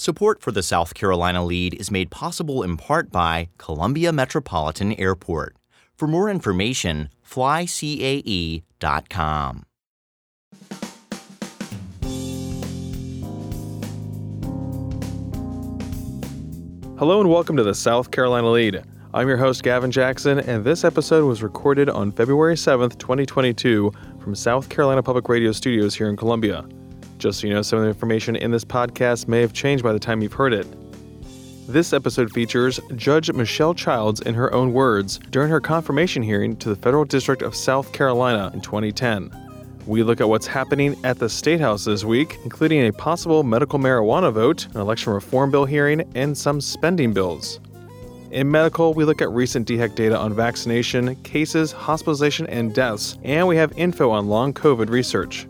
Support for the South Carolina lead is made possible in part by Columbia Metropolitan Airport. For more information, flycae.com. Hello and welcome to the South Carolina Lead. I'm your host, Gavin Jackson, and this episode was recorded on February 7th, 2022, from South Carolina Public Radio Studios here in Columbia. Just so you know, some of the information in this podcast may have changed by the time you've heard it. This episode features Judge Michelle Childs in her own words during her confirmation hearing to the Federal District of South Carolina in 2010. We look at what's happening at the State House this week, including a possible medical marijuana vote, an election reform bill hearing, and some spending bills. In medical, we look at recent DHEC data on vaccination, cases, hospitalization, and deaths, and we have info on long COVID research.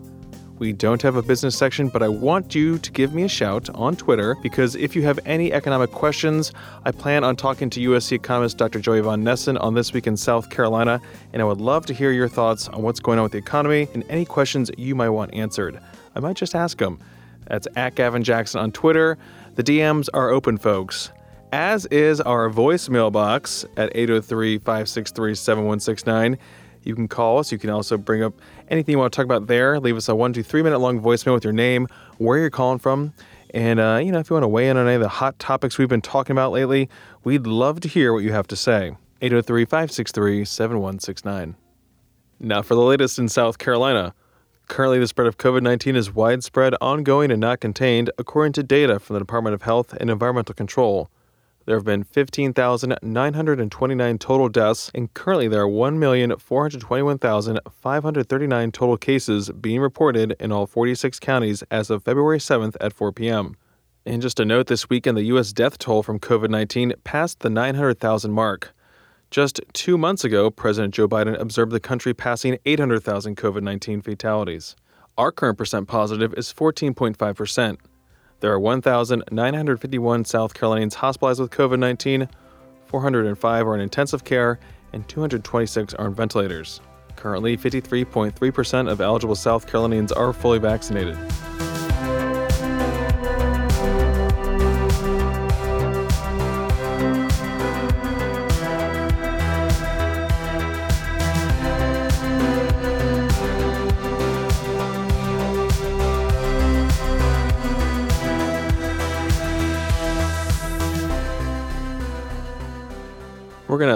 We don't have a business section, but I want you to give me a shout on Twitter because if you have any economic questions, I plan on talking to USC economist Dr. Joey Von Nessen on This Week in South Carolina, and I would love to hear your thoughts on what's going on with the economy and any questions you might want answered. I might just ask them. That's at Gavin Jackson on Twitter. The DMs are open, folks. As is our voicemail box at 803 563 7169. You can call us. You can also bring up anything you want to talk about there. Leave us a one, two, three minute long voicemail with your name, where you're calling from. And, uh, you know, if you want to weigh in on any of the hot topics we've been talking about lately, we'd love to hear what you have to say. 803 563 7169. Now, for the latest in South Carolina. Currently, the spread of COVID 19 is widespread, ongoing, and not contained, according to data from the Department of Health and Environmental Control. There have been 15,929 total deaths, and currently there are 1,421,539 total cases being reported in all 46 counties as of February 7th at 4 p.m. And just a note this weekend, the U.S. death toll from COVID 19 passed the 900,000 mark. Just two months ago, President Joe Biden observed the country passing 800,000 COVID 19 fatalities. Our current percent positive is 14.5 percent. There are 1,951 South Carolinians hospitalized with COVID 19, 405 are in intensive care, and 226 are on ventilators. Currently, 53.3% of eligible South Carolinians are fully vaccinated.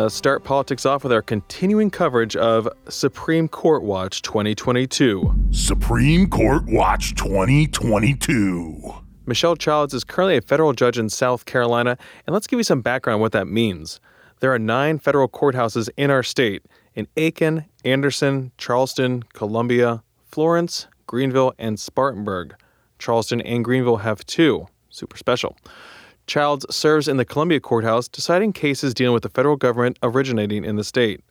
We're going to start politics off with our continuing coverage of Supreme Court Watch 2022. Supreme Court Watch 2022. Michelle Childs is currently a federal judge in South Carolina, and let's give you some background on what that means. There are nine federal courthouses in our state in Aiken, Anderson, Charleston, Columbia, Florence, Greenville, and Spartanburg. Charleston and Greenville have two. Super special. Childs serves in the Columbia Courthouse deciding cases dealing with the federal government originating in the state.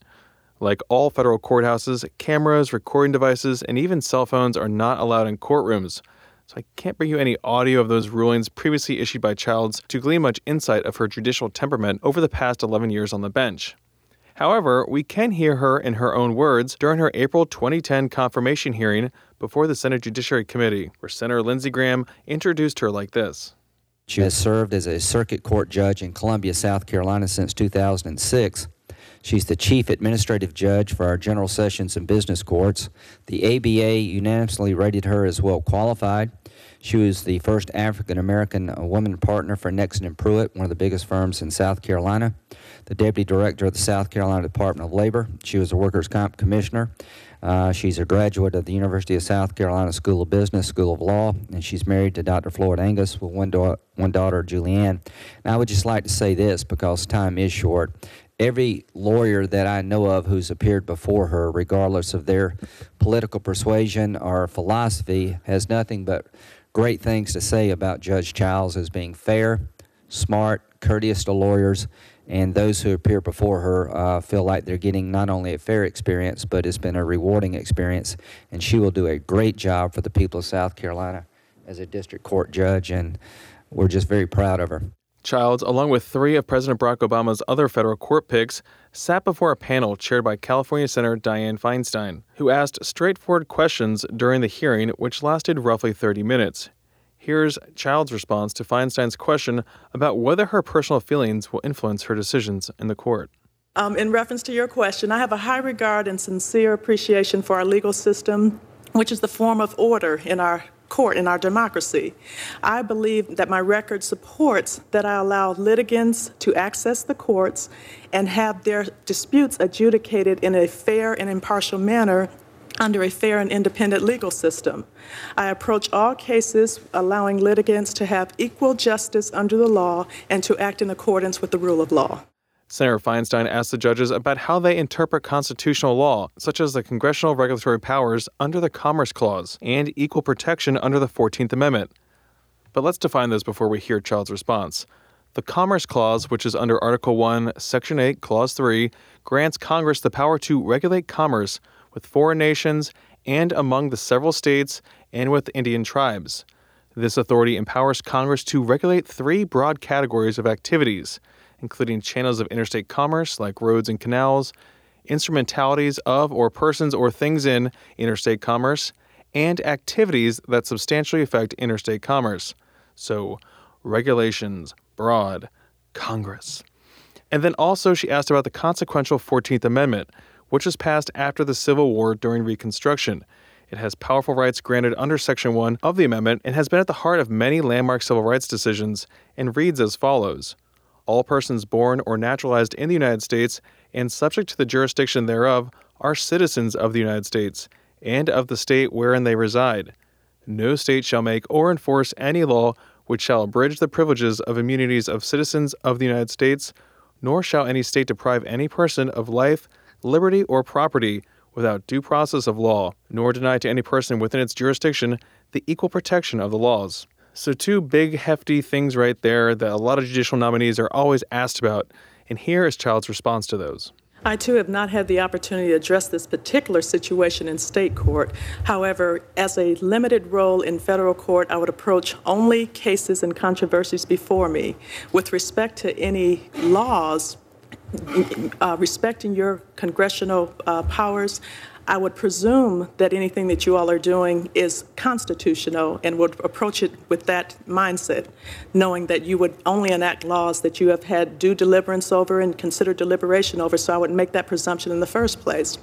Like all federal courthouses, cameras, recording devices, and even cell phones are not allowed in courtrooms. So I can't bring you any audio of those rulings previously issued by Childs to glean much insight of her judicial temperament over the past 11 years on the bench. However, we can hear her in her own words during her April 2010 confirmation hearing before the Senate Judiciary Committee, where Senator Lindsey Graham introduced her like this. She has served as a circuit court judge in Columbia, South Carolina since 2006. She's the chief administrative judge for our general sessions and business courts. The ABA unanimously rated her as well qualified. She was the first African American woman partner for Nexsen and Pruet, one of the biggest firms in South Carolina. The deputy director of the South Carolina Department of Labor. She was a workers' comp commissioner. Uh, she's a graduate of the University of South Carolina School of Business, School of Law, and she's married to Dr. Floyd Angus with one, da- one daughter, Julianne. And I would just like to say this because time is short. Every lawyer that I know of who's appeared before her, regardless of their political persuasion or philosophy, has nothing but great things to say about Judge Childs as being fair, smart, courteous to lawyers, and those who appear before her uh, feel like they're getting not only a fair experience, but it's been a rewarding experience. And she will do a great job for the people of South Carolina as a district court judge, and we're just very proud of her. Childs, along with three of President Barack Obama's other federal court picks, sat before a panel chaired by California Senator Dianne Feinstein, who asked straightforward questions during the hearing, which lasted roughly 30 minutes. Here's Child's response to Feinstein's question about whether her personal feelings will influence her decisions in the court. Um, in reference to your question, I have a high regard and sincere appreciation for our legal system, which is the form of order in our court, in our democracy. I believe that my record supports that I allow litigants to access the courts and have their disputes adjudicated in a fair and impartial manner under a fair and independent legal system. I approach all cases allowing litigants to have equal justice under the law and to act in accordance with the rule of law. Senator Feinstein asked the judges about how they interpret constitutional law, such as the congressional regulatory powers under the Commerce Clause and equal protection under the 14th Amendment. But let's define those before we hear Child's response. The Commerce Clause, which is under Article 1, Section 8, Clause 3, grants Congress the power to regulate commerce with foreign nations and among the several states and with Indian tribes. This authority empowers Congress to regulate three broad categories of activities, including channels of interstate commerce like roads and canals, instrumentalities of or persons or things in interstate commerce, and activities that substantially affect interstate commerce. So, regulations, broad, Congress. And then also, she asked about the consequential 14th Amendment, which was passed after the Civil War during Reconstruction. It has powerful rights granted under Section 1 of the amendment and has been at the heart of many landmark civil rights decisions and reads as follows All persons born or naturalized in the United States and subject to the jurisdiction thereof are citizens of the United States and of the state wherein they reside. No state shall make or enforce any law which shall abridge the privileges of immunities of citizens of the United States, nor shall any state deprive any person of life, liberty, or property without due process of law, nor deny to any person within its jurisdiction the equal protection of the laws. So, two big, hefty things right there that a lot of judicial nominees are always asked about, and here is Child's response to those. I too have not had the opportunity to address this particular situation in state court. However, as a limited role in federal court, I would approach only cases and controversies before me. With respect to any laws uh, respecting your congressional uh, powers, I would presume that anything that you all are doing is constitutional and would approach it with that mindset, knowing that you would only enact laws that you have had due deliberance over and considered deliberation over. So I would make that presumption in the first place.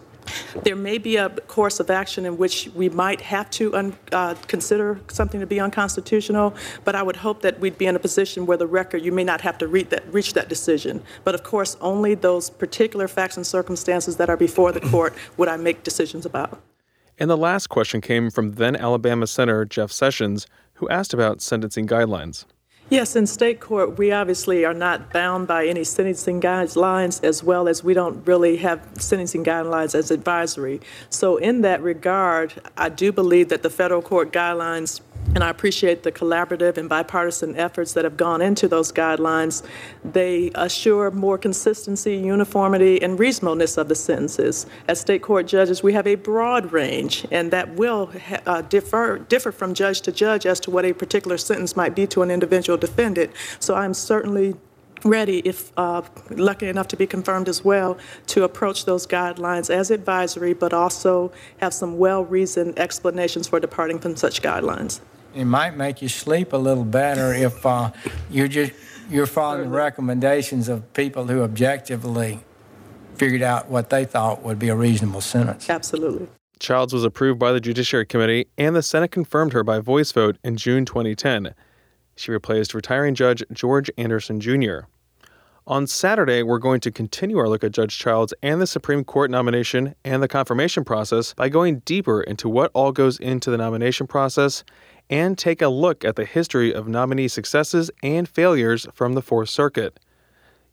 There may be a course of action in which we might have to un, uh, consider something to be unconstitutional, but I would hope that we'd be in a position where the record, you may not have to that, reach that decision. But of course, only those particular facts and circumstances that are before the court would I make decisions about. And the last question came from then Alabama Senator Jeff Sessions, who asked about sentencing guidelines. Yes, in state court, we obviously are not bound by any sentencing guidelines, as well as we don't really have sentencing guidelines as advisory. So, in that regard, I do believe that the federal court guidelines and I appreciate the collaborative and bipartisan efforts that have gone into those guidelines. They assure more consistency, uniformity, and reasonableness of the sentences. As state court judges, we have a broad range, and that will uh, differ, differ from judge to judge as to what a particular sentence might be to an individual defendant. So I'm certainly ready, if uh, lucky enough to be confirmed as well, to approach those guidelines as advisory, but also have some well reasoned explanations for departing from such guidelines. It might make you sleep a little better if uh, you're just you're following the recommendations of people who objectively figured out what they thought would be a reasonable sentence. Absolutely. Childs was approved by the Judiciary Committee, and the Senate confirmed her by voice vote in June 2010. She replaced retiring Judge George Anderson Jr. On Saturday, we're going to continue our look at Judge Childs and the Supreme Court nomination and the confirmation process by going deeper into what all goes into the nomination process and take a look at the history of nominee successes and failures from the Fourth Circuit.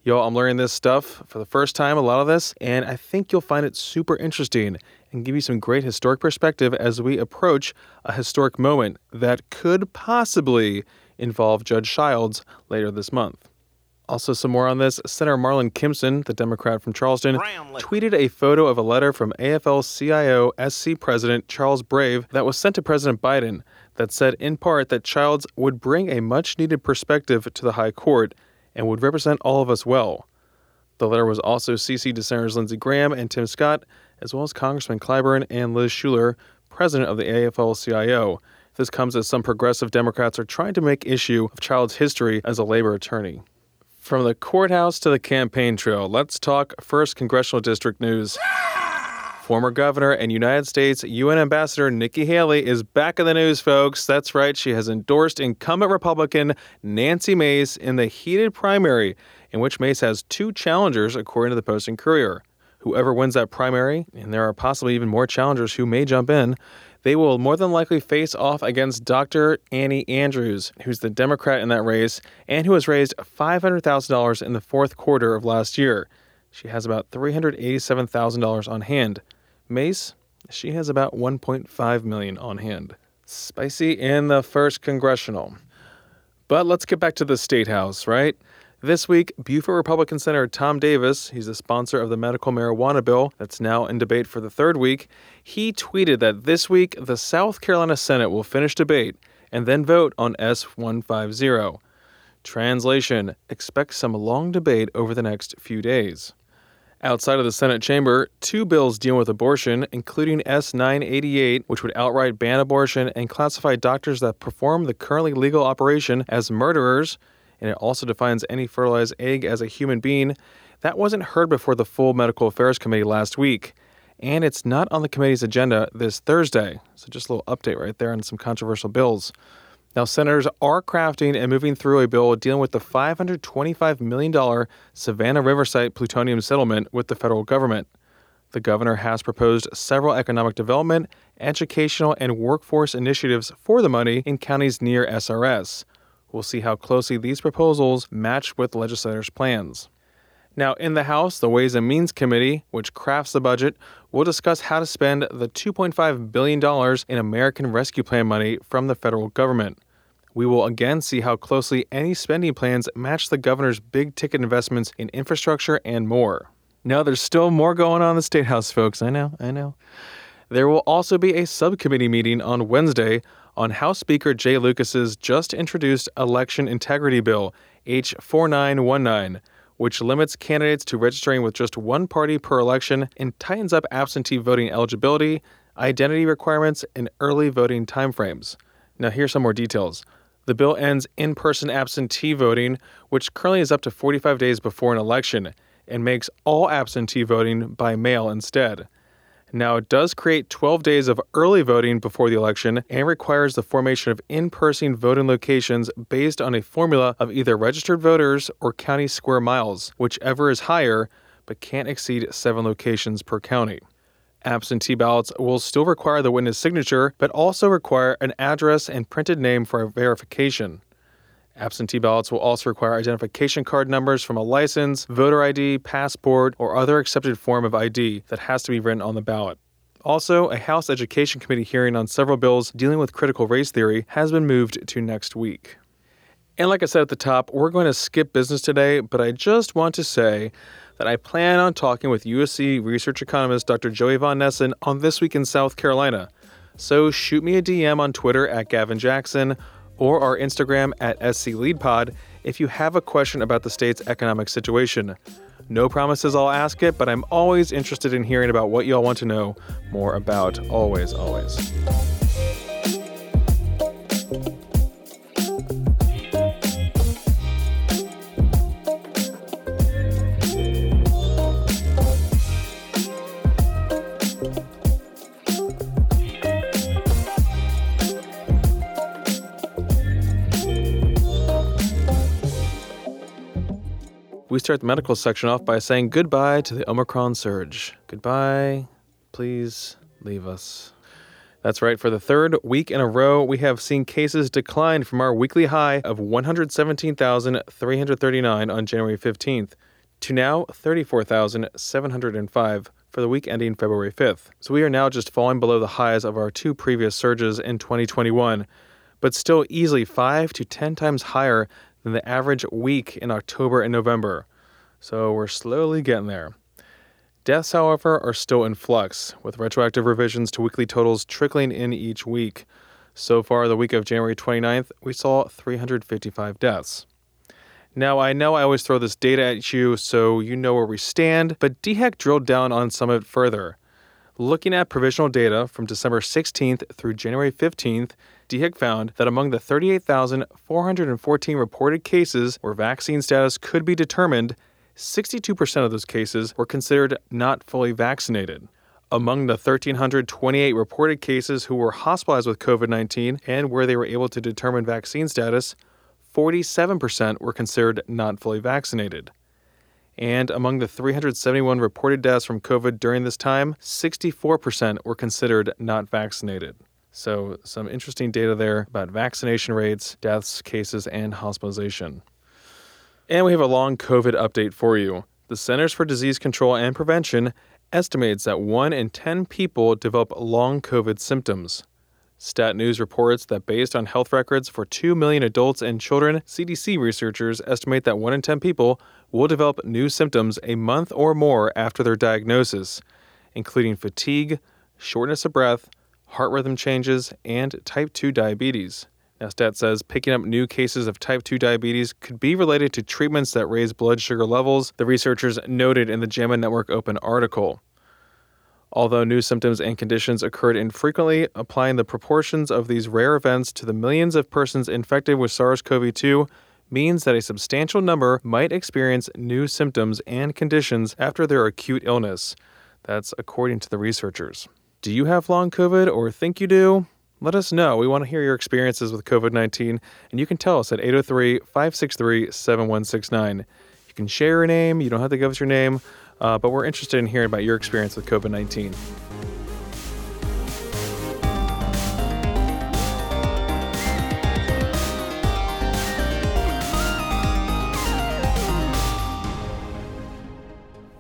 Yo, I'm learning this stuff for the first time, a lot of this, and I think you'll find it super interesting and give you some great historic perspective as we approach a historic moment that could possibly involve Judge Childs later this month. Also, some more on this. Senator Marlon Kimpson, the Democrat from Charleston, tweeted a photo of a letter from AFL CIO SC President Charles Brave that was sent to President Biden that said, in part, that Childs would bring a much needed perspective to the High Court and would represent all of us well. The letter was also CC'd to Senators Lindsey Graham and Tim Scott, as well as Congressman Clyburn and Liz Shuler, president of the AFL CIO This comes as some progressive Democrats are trying to make issue of Child's history as a labor attorney. From the courthouse to the campaign trail, let's talk first congressional district news. Former governor and United States UN Ambassador Nikki Haley is back in the news, folks. That's right, she has endorsed incumbent Republican Nancy Mace in the heated primary, in which Mace has two challengers, according to the Post and Courier. Whoever wins that primary, and there are possibly even more challengers who may jump in, they will more than likely face off against Dr. Annie Andrews, who's the Democrat in that race and who has raised $500,000 in the fourth quarter of last year. She has about $387,000 on hand. Mace, she has about 1.5 million on hand. Spicy in the first congressional. But let's get back to the state house, right? This week, Beaufort Republican Senator Tom Davis, he's the sponsor of the medical marijuana bill that's now in debate for the third week, he tweeted that this week the South Carolina Senate will finish debate and then vote on S 150. Translation Expect some long debate over the next few days. Outside of the Senate chamber, two bills dealing with abortion, including S 988, which would outright ban abortion and classify doctors that perform the currently legal operation as murderers, and it also defines any fertilized egg as a human being. That wasn't heard before the full Medical Affairs Committee last week, and it's not on the committee's agenda this Thursday. So, just a little update right there on some controversial bills. Now, senators are crafting and moving through a bill dealing with the $525 million Savannah River Site plutonium settlement with the federal government. The governor has proposed several economic development, educational, and workforce initiatives for the money in counties near SRS. We'll see how closely these proposals match with legislators' plans. Now, in the House, the Ways and Means Committee, which crafts the budget, will discuss how to spend the $2.5 billion in American Rescue Plan money from the federal government. We will again see how closely any spending plans match the governor's big ticket investments in infrastructure and more. Now, there's still more going on in the State House, folks. I know, I know. There will also be a subcommittee meeting on Wednesday on House Speaker Jay Lucas's just introduced election integrity bill, H 4919 which limits candidates to registering with just one party per election and tightens up absentee voting eligibility, identity requirements, and early voting timeframes. Now, here's some more details. The bill ends in person absentee voting, which currently is up to 45 days before an election, and makes all absentee voting by mail instead. Now, it does create 12 days of early voting before the election and requires the formation of in person voting locations based on a formula of either registered voters or county square miles, whichever is higher, but can't exceed seven locations per county. Absentee ballots will still require the witness signature, but also require an address and printed name for verification. Absentee ballots will also require identification card numbers from a license, voter ID, passport, or other accepted form of ID that has to be written on the ballot. Also, a House Education Committee hearing on several bills dealing with critical race theory has been moved to next week. And like I said at the top, we're going to skip business today, but I just want to say that I plan on talking with USC research economist Dr. Joey Von Nessen on This Week in South Carolina. So shoot me a DM on Twitter at Gavin Jackson or our Instagram at SCLeadPod if you have a question about the state's economic situation. No promises I'll ask it, but I'm always interested in hearing about what y'all want to know more about. Always, always. We start the medical section off by saying goodbye to the Omicron surge. Goodbye. Please leave us. That's right. For the third week in a row, we have seen cases decline from our weekly high of 117,339 on January 15th to now 34,705 for the week ending February 5th. So we are now just falling below the highs of our two previous surges in 2021, but still easily 5 to 10 times higher than the average week in October and November. So we're slowly getting there. Deaths, however, are still in flux, with retroactive revisions to weekly totals trickling in each week. So far, the week of January 29th, we saw 355 deaths. Now, I know I always throw this data at you so you know where we stand, but DHEC drilled down on some of it further. Looking at provisional data from December 16th through January 15th, DHEC found that among the 38,414 reported cases where vaccine status could be determined, 62% of those cases were considered not fully vaccinated. Among the 1,328 reported cases who were hospitalized with COVID 19 and where they were able to determine vaccine status, 47% were considered not fully vaccinated. And among the 371 reported deaths from COVID during this time, 64% were considered not vaccinated. So, some interesting data there about vaccination rates, deaths, cases, and hospitalization. And we have a long COVID update for you. The Centers for Disease Control and Prevention estimates that 1 in 10 people develop long COVID symptoms. Stat News reports that based on health records for 2 million adults and children, CDC researchers estimate that 1 in 10 people will develop new symptoms a month or more after their diagnosis, including fatigue, shortness of breath, heart rhythm changes, and type 2 diabetes. Now, Stat says picking up new cases of type 2 diabetes could be related to treatments that raise blood sugar levels, the researchers noted in the JAMA Network Open article. Although new symptoms and conditions occurred infrequently, applying the proportions of these rare events to the millions of persons infected with SARS CoV 2 means that a substantial number might experience new symptoms and conditions after their acute illness. That's according to the researchers. Do you have long COVID or think you do? Let us know. We want to hear your experiences with COVID 19, and you can tell us at 803 563 7169. You can share your name, you don't have to give us your name, uh, but we're interested in hearing about your experience with COVID 19.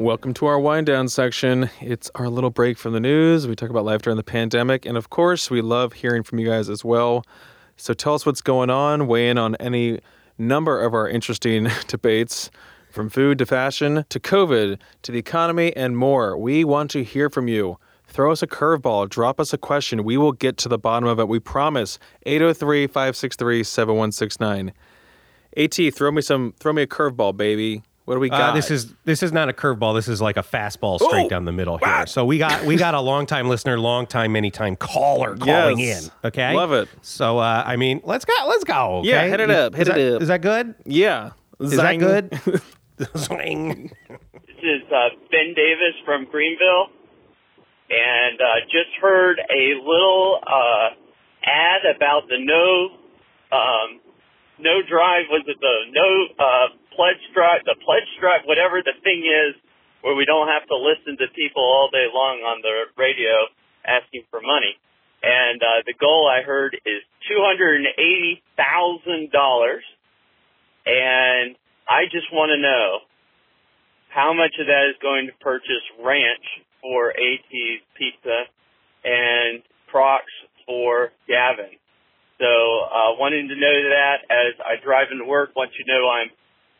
Welcome to our wind down section. It's our little break from the news. We talk about life during the pandemic. And of course, we love hearing from you guys as well. So tell us what's going on. Weigh in on any number of our interesting debates from food to fashion to COVID to the economy and more. We want to hear from you. Throw us a curveball, drop us a question. We will get to the bottom of it. We promise. 803 563 7169. AT, throw me some, throw me a curveball, baby. What do we got? Uh, this is this is not a curveball. This is like a fastball straight Oh! down the middle here. So we got we got a long time listener, long time, many time caller calling Yes. in. Okay, Love it. So uh, I mean, let's go. Let's go. Yeah, hit it up, hit Is it that- up. Is that good? yeah. Is that good? Swing. This is uh, Ben Davis from Greenville, and uh, just heard a little uh, ad about the no um, no drive. Was it the no uh, pledge drive? The pledge drive, whatever the thing is, where we don't have to listen to people all day long on the radio asking for money. And uh, the goal I heard is two hundred and eighty thousand dollars, and I just want to know how much of that is going to purchase ranch for AT's pizza and Crocs for Gavin. So, uh, wanting to know that as I drive into work, want you know I'm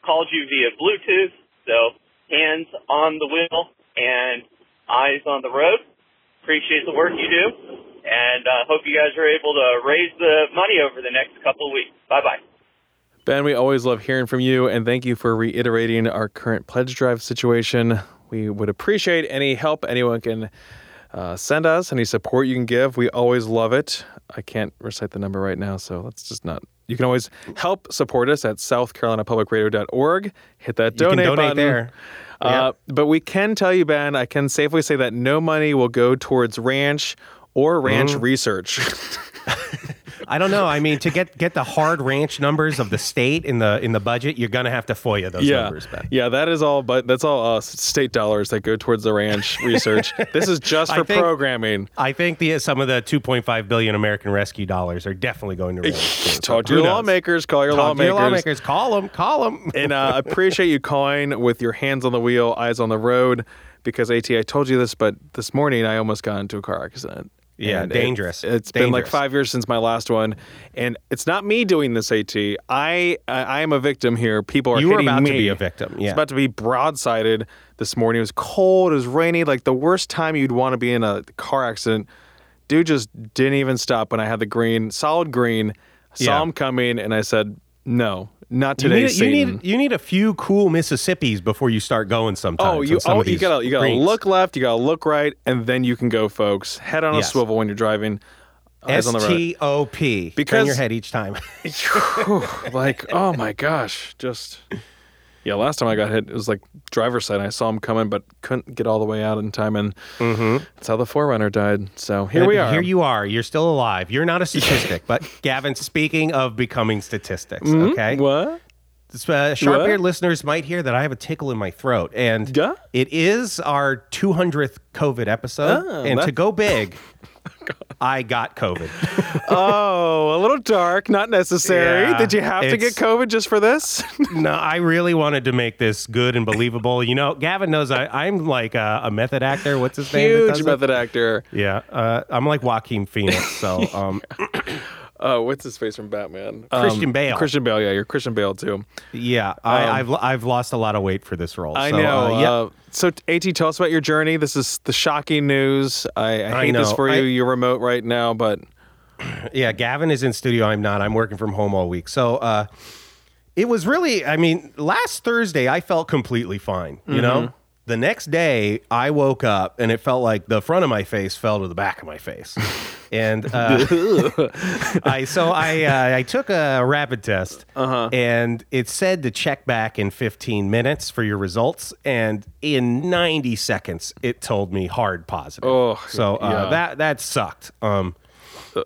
called you via Bluetooth. So, hands on the wheel and eyes on the road. Appreciate the work you do, and uh, hope you guys are able to raise the money over the next couple of weeks. Bye bye. Ben, we always love hearing from you, and thank you for reiterating our current pledge drive situation. We would appreciate any help anyone can uh, send us, any support you can give. We always love it. I can't recite the number right now, so let's just not. You can always help support us at southcarolinapublicradio.org. Hit that donate, donate button. there. Uh, but we can tell you, Ben, I can safely say that no money will go towards ranch or ranch Mm. research. I don't know. I mean, to get get the hard ranch numbers of the state in the in the budget, you're gonna have to FOIA those yeah, numbers, Ben. yeah, that is all. But that's all uh, state dollars that go towards the ranch research. this is just I for think- programming. I think the some of the 2.5 billion American Rescue dollars are definitely going to ranch. Talk to your lawmakers. Call your Talk to your lawmakers. lawmakers. Call them. Call them. and uh, I appreciate you calling with your hands on the wheel, eyes on the road. Because At, I told you this, but this morning I almost got into a car accident. Yeah, And dangerous. it's been like five years since my last one, and it's not me doing this. At, I I, I am a victim here. People are You hitting about me. to be a victim, Yeah, It's about to be broadsided this morning. It was cold. It was rainy. Like the worst time you'd want to be in a car accident. Dude just didn't even stop when I had the green, solid green. Saw Yeah. him coming, and I said, No, not You today. need, you need you need a few cool Mississippis before you start going. Sometimes. Oh, you oh you gotta you gotta greens. look left, you gotta look right, and then you can go, folks. Head on a swivel when you're driving. Eyes on the S. T O P. Because- Turn your head each time. like, oh my gosh, just yeah. Last time I got hit, it was like driver's side. I saw him coming, but couldn't get all the way out in time, and that's how the 4Runner died. So here we are. Here you are. You're still alive. You're not a statistic. but Gavin, speaking of becoming statistics, Mm-hmm. okay. what? Uh, sharp eared listeners might hear that I have a tickle in my throat, and Yeah? it is our 200th COVID episode. Oh, and to go big, I got COVID. Oh, a little dark, not necessary. Yeah, Did you have to get COVID just for this? no, I really wanted to make this good and believable. You know, Gavin knows I, I'm like a, a method actor. What's his name? Huge does it? method actor. Yeah, uh, I'm like Joaquin Phoenix. So um, Oh, what's his face from Batman? Christian Um, Bale. Christian Bale, yeah, you're Christian Bale too. yeah, I, I've I've lost a lot of weight for this role. Um, I So, know. uh, yeah. Uh, so, At, tell us about your journey. This is the shocking news. I, I I hate this for you. I- You're remote right now, but Yeah, Gavin is in studio. I'm not. I'm working from home all week. So uh, it was really, I mean, last Thursday, I felt completely fine. You know? The next day, I woke up and it felt like the front of my face fell to the back of my face. and uh, I so I uh, I took a rapid test and it said to check back in 15 minutes for your results and in 90 seconds it told me hard positive. Oh, so uh, yeah. that that sucked. Um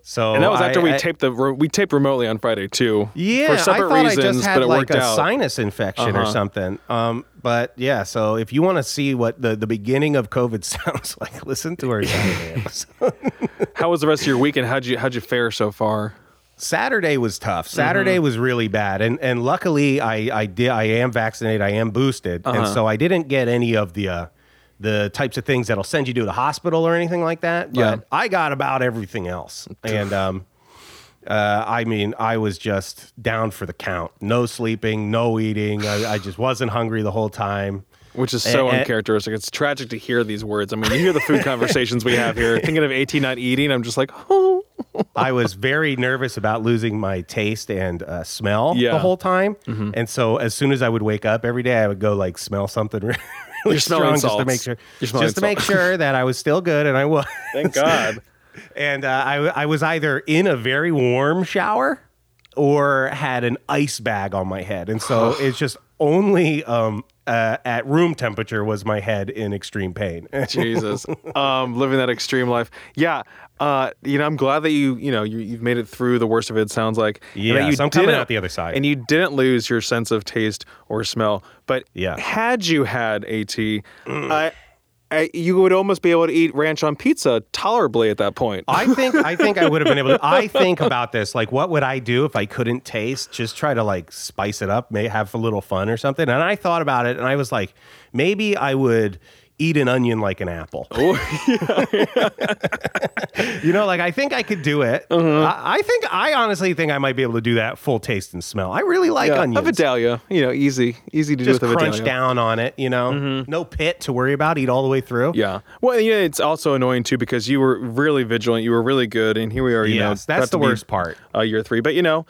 so and that was after I- we I- taped the we taped remotely on Friday too. yeah, for separate I thought reasons, I just had but it like worked a out. sinus infection or Uh-huh. something. Um, but yeah, so if you want to see what the, the beginning of COVID sounds like, listen to our Saturday episode. How was the rest of your weekend? How'd you how'd you fare so far? Saturday was tough. Saturday Mm-hmm. was really bad, and and luckily I I did I am vaccinated. I am boosted, and Uh-huh. so I didn't get any of the. Uh, the types of things that'll send you to the hospital or anything like that. But Yeah. I got about everything else. And um, uh, I mean, I was just down for the count. No sleeping, no eating. I, I just wasn't hungry the whole time. Which is so uncharacteristic. It's tragic to hear these words. I mean, you hear the food conversations we have here. Thinking of AT not eating, I'm just like, oh. I was very nervous about losing my taste and uh, smell Yeah. Mm-hmm. the whole time. And so as soon as I would wake up every day, I would go like smell something really You're strong just to make sure, just to make sure that I was still good and I was. Thank God. and uh, I, I was either in a very warm shower or had an ice bag on my head. And so it's just only um, uh, at room temperature was my head in extreme pain. Jesus. Um, living that extreme life. Yeah. Uh, you know, I'm glad that you, you know, you, you've made it through the worst of it, sounds like. yeah, you I'm coming out the other side. And you didn't lose your sense of taste or smell. But Yeah. had you had AT, I, I, you would almost be able to eat ranch on pizza tolerably at that point. I think I think I would have been able to. I think about this like, what would I do if I couldn't taste? Just try to like spice it up, may have a little fun or something. And I thought about it, and I was like, maybe I would eat an onion like an apple. you know, like I think I could do it. I, I think I honestly think I might be able to do that full taste and smell. I really like yeah. onions. A Vidalia, you know, easy, easy to Just do with crunch Vidalia. down on it, you know. No pit to worry about. Eat all the way through. Yeah. Well, yeah, it's also annoying too because you were really vigilant. You were really good, and here we are. You know, Yes, that's about to the be, worst part. Uh, year three, but you know,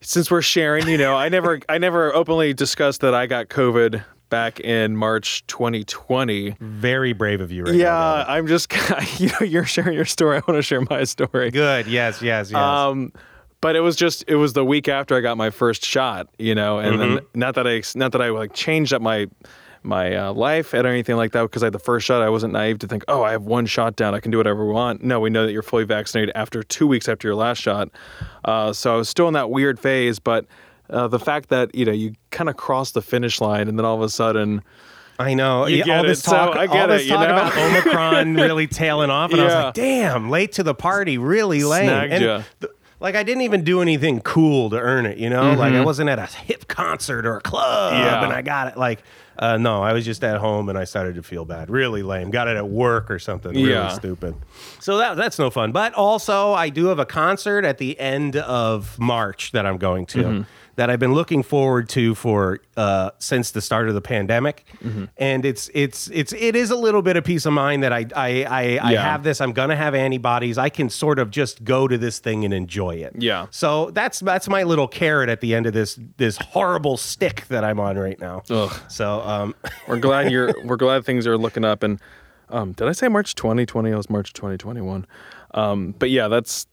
since we're sharing, you know, I never, I never openly discussed that I got COVID back in March 2020. Very brave of you, right yeah, now. I'm just, you know, you're sharing your story. I want to share my story. Good. Yes. Yes. Yes. Um, but it was just it was the week after I got my first shot, you know, and Mm-hmm. not that I not that I like changed up my my uh, life or anything like that because I had the first shot. I wasn't naive to think, oh, I have one shot down, I can do whatever we want. No, we know that you're fully vaccinated after two weeks after your last shot. Uh, so I was still in that weird phase, but uh, the fact that you know you kind of cross the finish line and then all of a sudden. I know. You Yeah, get all it. this So, talk, I get all this it, you talk know? about Omicron really tailing off, and I was like, "Damn, late to the party, really late." Snagged and th- like I didn't even do anything cool to earn it, you know. Like I wasn't at a hip concert or a club, Mm-hmm. Yeah. and I got it. Like, uh, no, I was just at home, and I started to feel bad. Really lame. Got it at work or something. Really Yeah. stupid. So that that's no fun. But also, I do have a concert at the end of March that I'm going to. Mm-hmm. that I've been looking forward to for uh, since the start of the pandemic, Mm-hmm. and it's it's it's it is a little bit of peace of mind that I I I, I Yeah. have this. I'm gonna have antibodies. I can sort of just go to this thing and enjoy it. Yeah. So that's that's my little carrot at the end of this this horrible stick that I'm on right now. Ugh. So um, We're glad you're. we're glad things are looking up. And um, did I say March 2020? It was March 2021. Um, but yeah, that's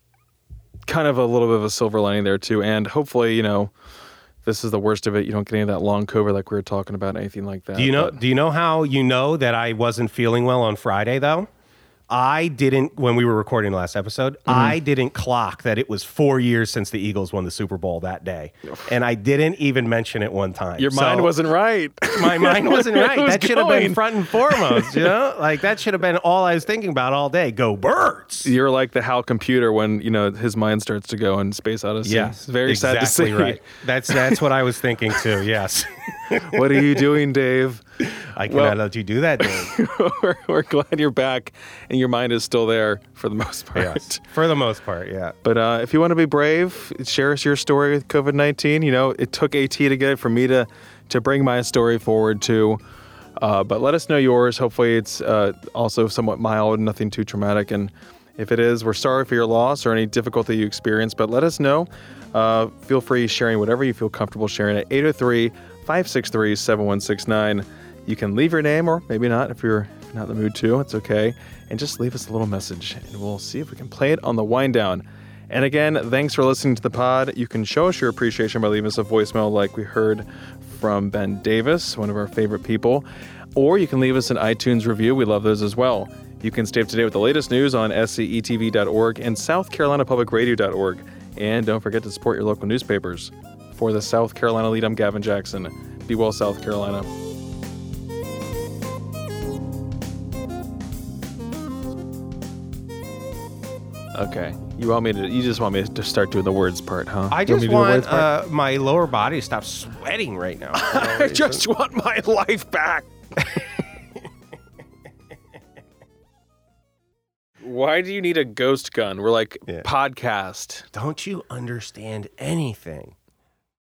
kind of a little bit of a silver lining there too. And hopefully, you know, this is the worst of it. You don't get any of that long COVID like we were talking about, anything like that. Do you know? But- Do you know how you know that I wasn't feeling well on Friday though? I didn't when we were recording the last episode. Mm-hmm. I didn't clock that it was four years since the Eagles won the Super Bowl that day, and I didn't even mention it one time. your mind wasn't right. My mind wasn't right. was That should have been front and foremost. You know, like that should have been all I was thinking about all day. Go birds. You're like the HAL computer when you know his mind starts to go in Space Odyssey. Yes, very sad to exactly see. Right. That's that's what I was thinking too. Yes, what are you doing, Dave? I cannot Well- let you do that, Dave. we're, we're glad you're back and your mind is still there for the most part. yes, for the most part, yeah. But uh, if you want to be brave, share us your story with COVID 19. You know, it took AT to get it for me to, to bring my story forward too. Uh, but let us know yours. Hopefully, it's uh, also somewhat mild, nothing too traumatic. And if it is, we're sorry for your loss or any difficulty you experienced, but let us know. Uh, feel free sharing whatever you feel comfortable sharing at 803 563 7169. You can leave your name or maybe not if you're not in the mood to. It's okay. And just leave us a little message and we'll see if we can play it on the wind down. And again, thanks for listening to the pod. You can show us your appreciation by leaving us a voicemail like we heard from Ben Davis, one of our favorite people. Or you can leave us an iTunes review. We love those as well. You can stay up to date with the latest news on scetv.org and southcarolinapublicradio.org. And don't forget to support your local newspapers. For the South Carolina lead, I'm Gavin Jackson. Be well, South Carolina. Okay. You want me to? You just want me to start doing the words part, huh? I You just me to do the want words uh, my lower body to stop sweating right now. I just want my life back. Why do you need a ghost gun? We're like Yeah. podcast. don't you understand anything?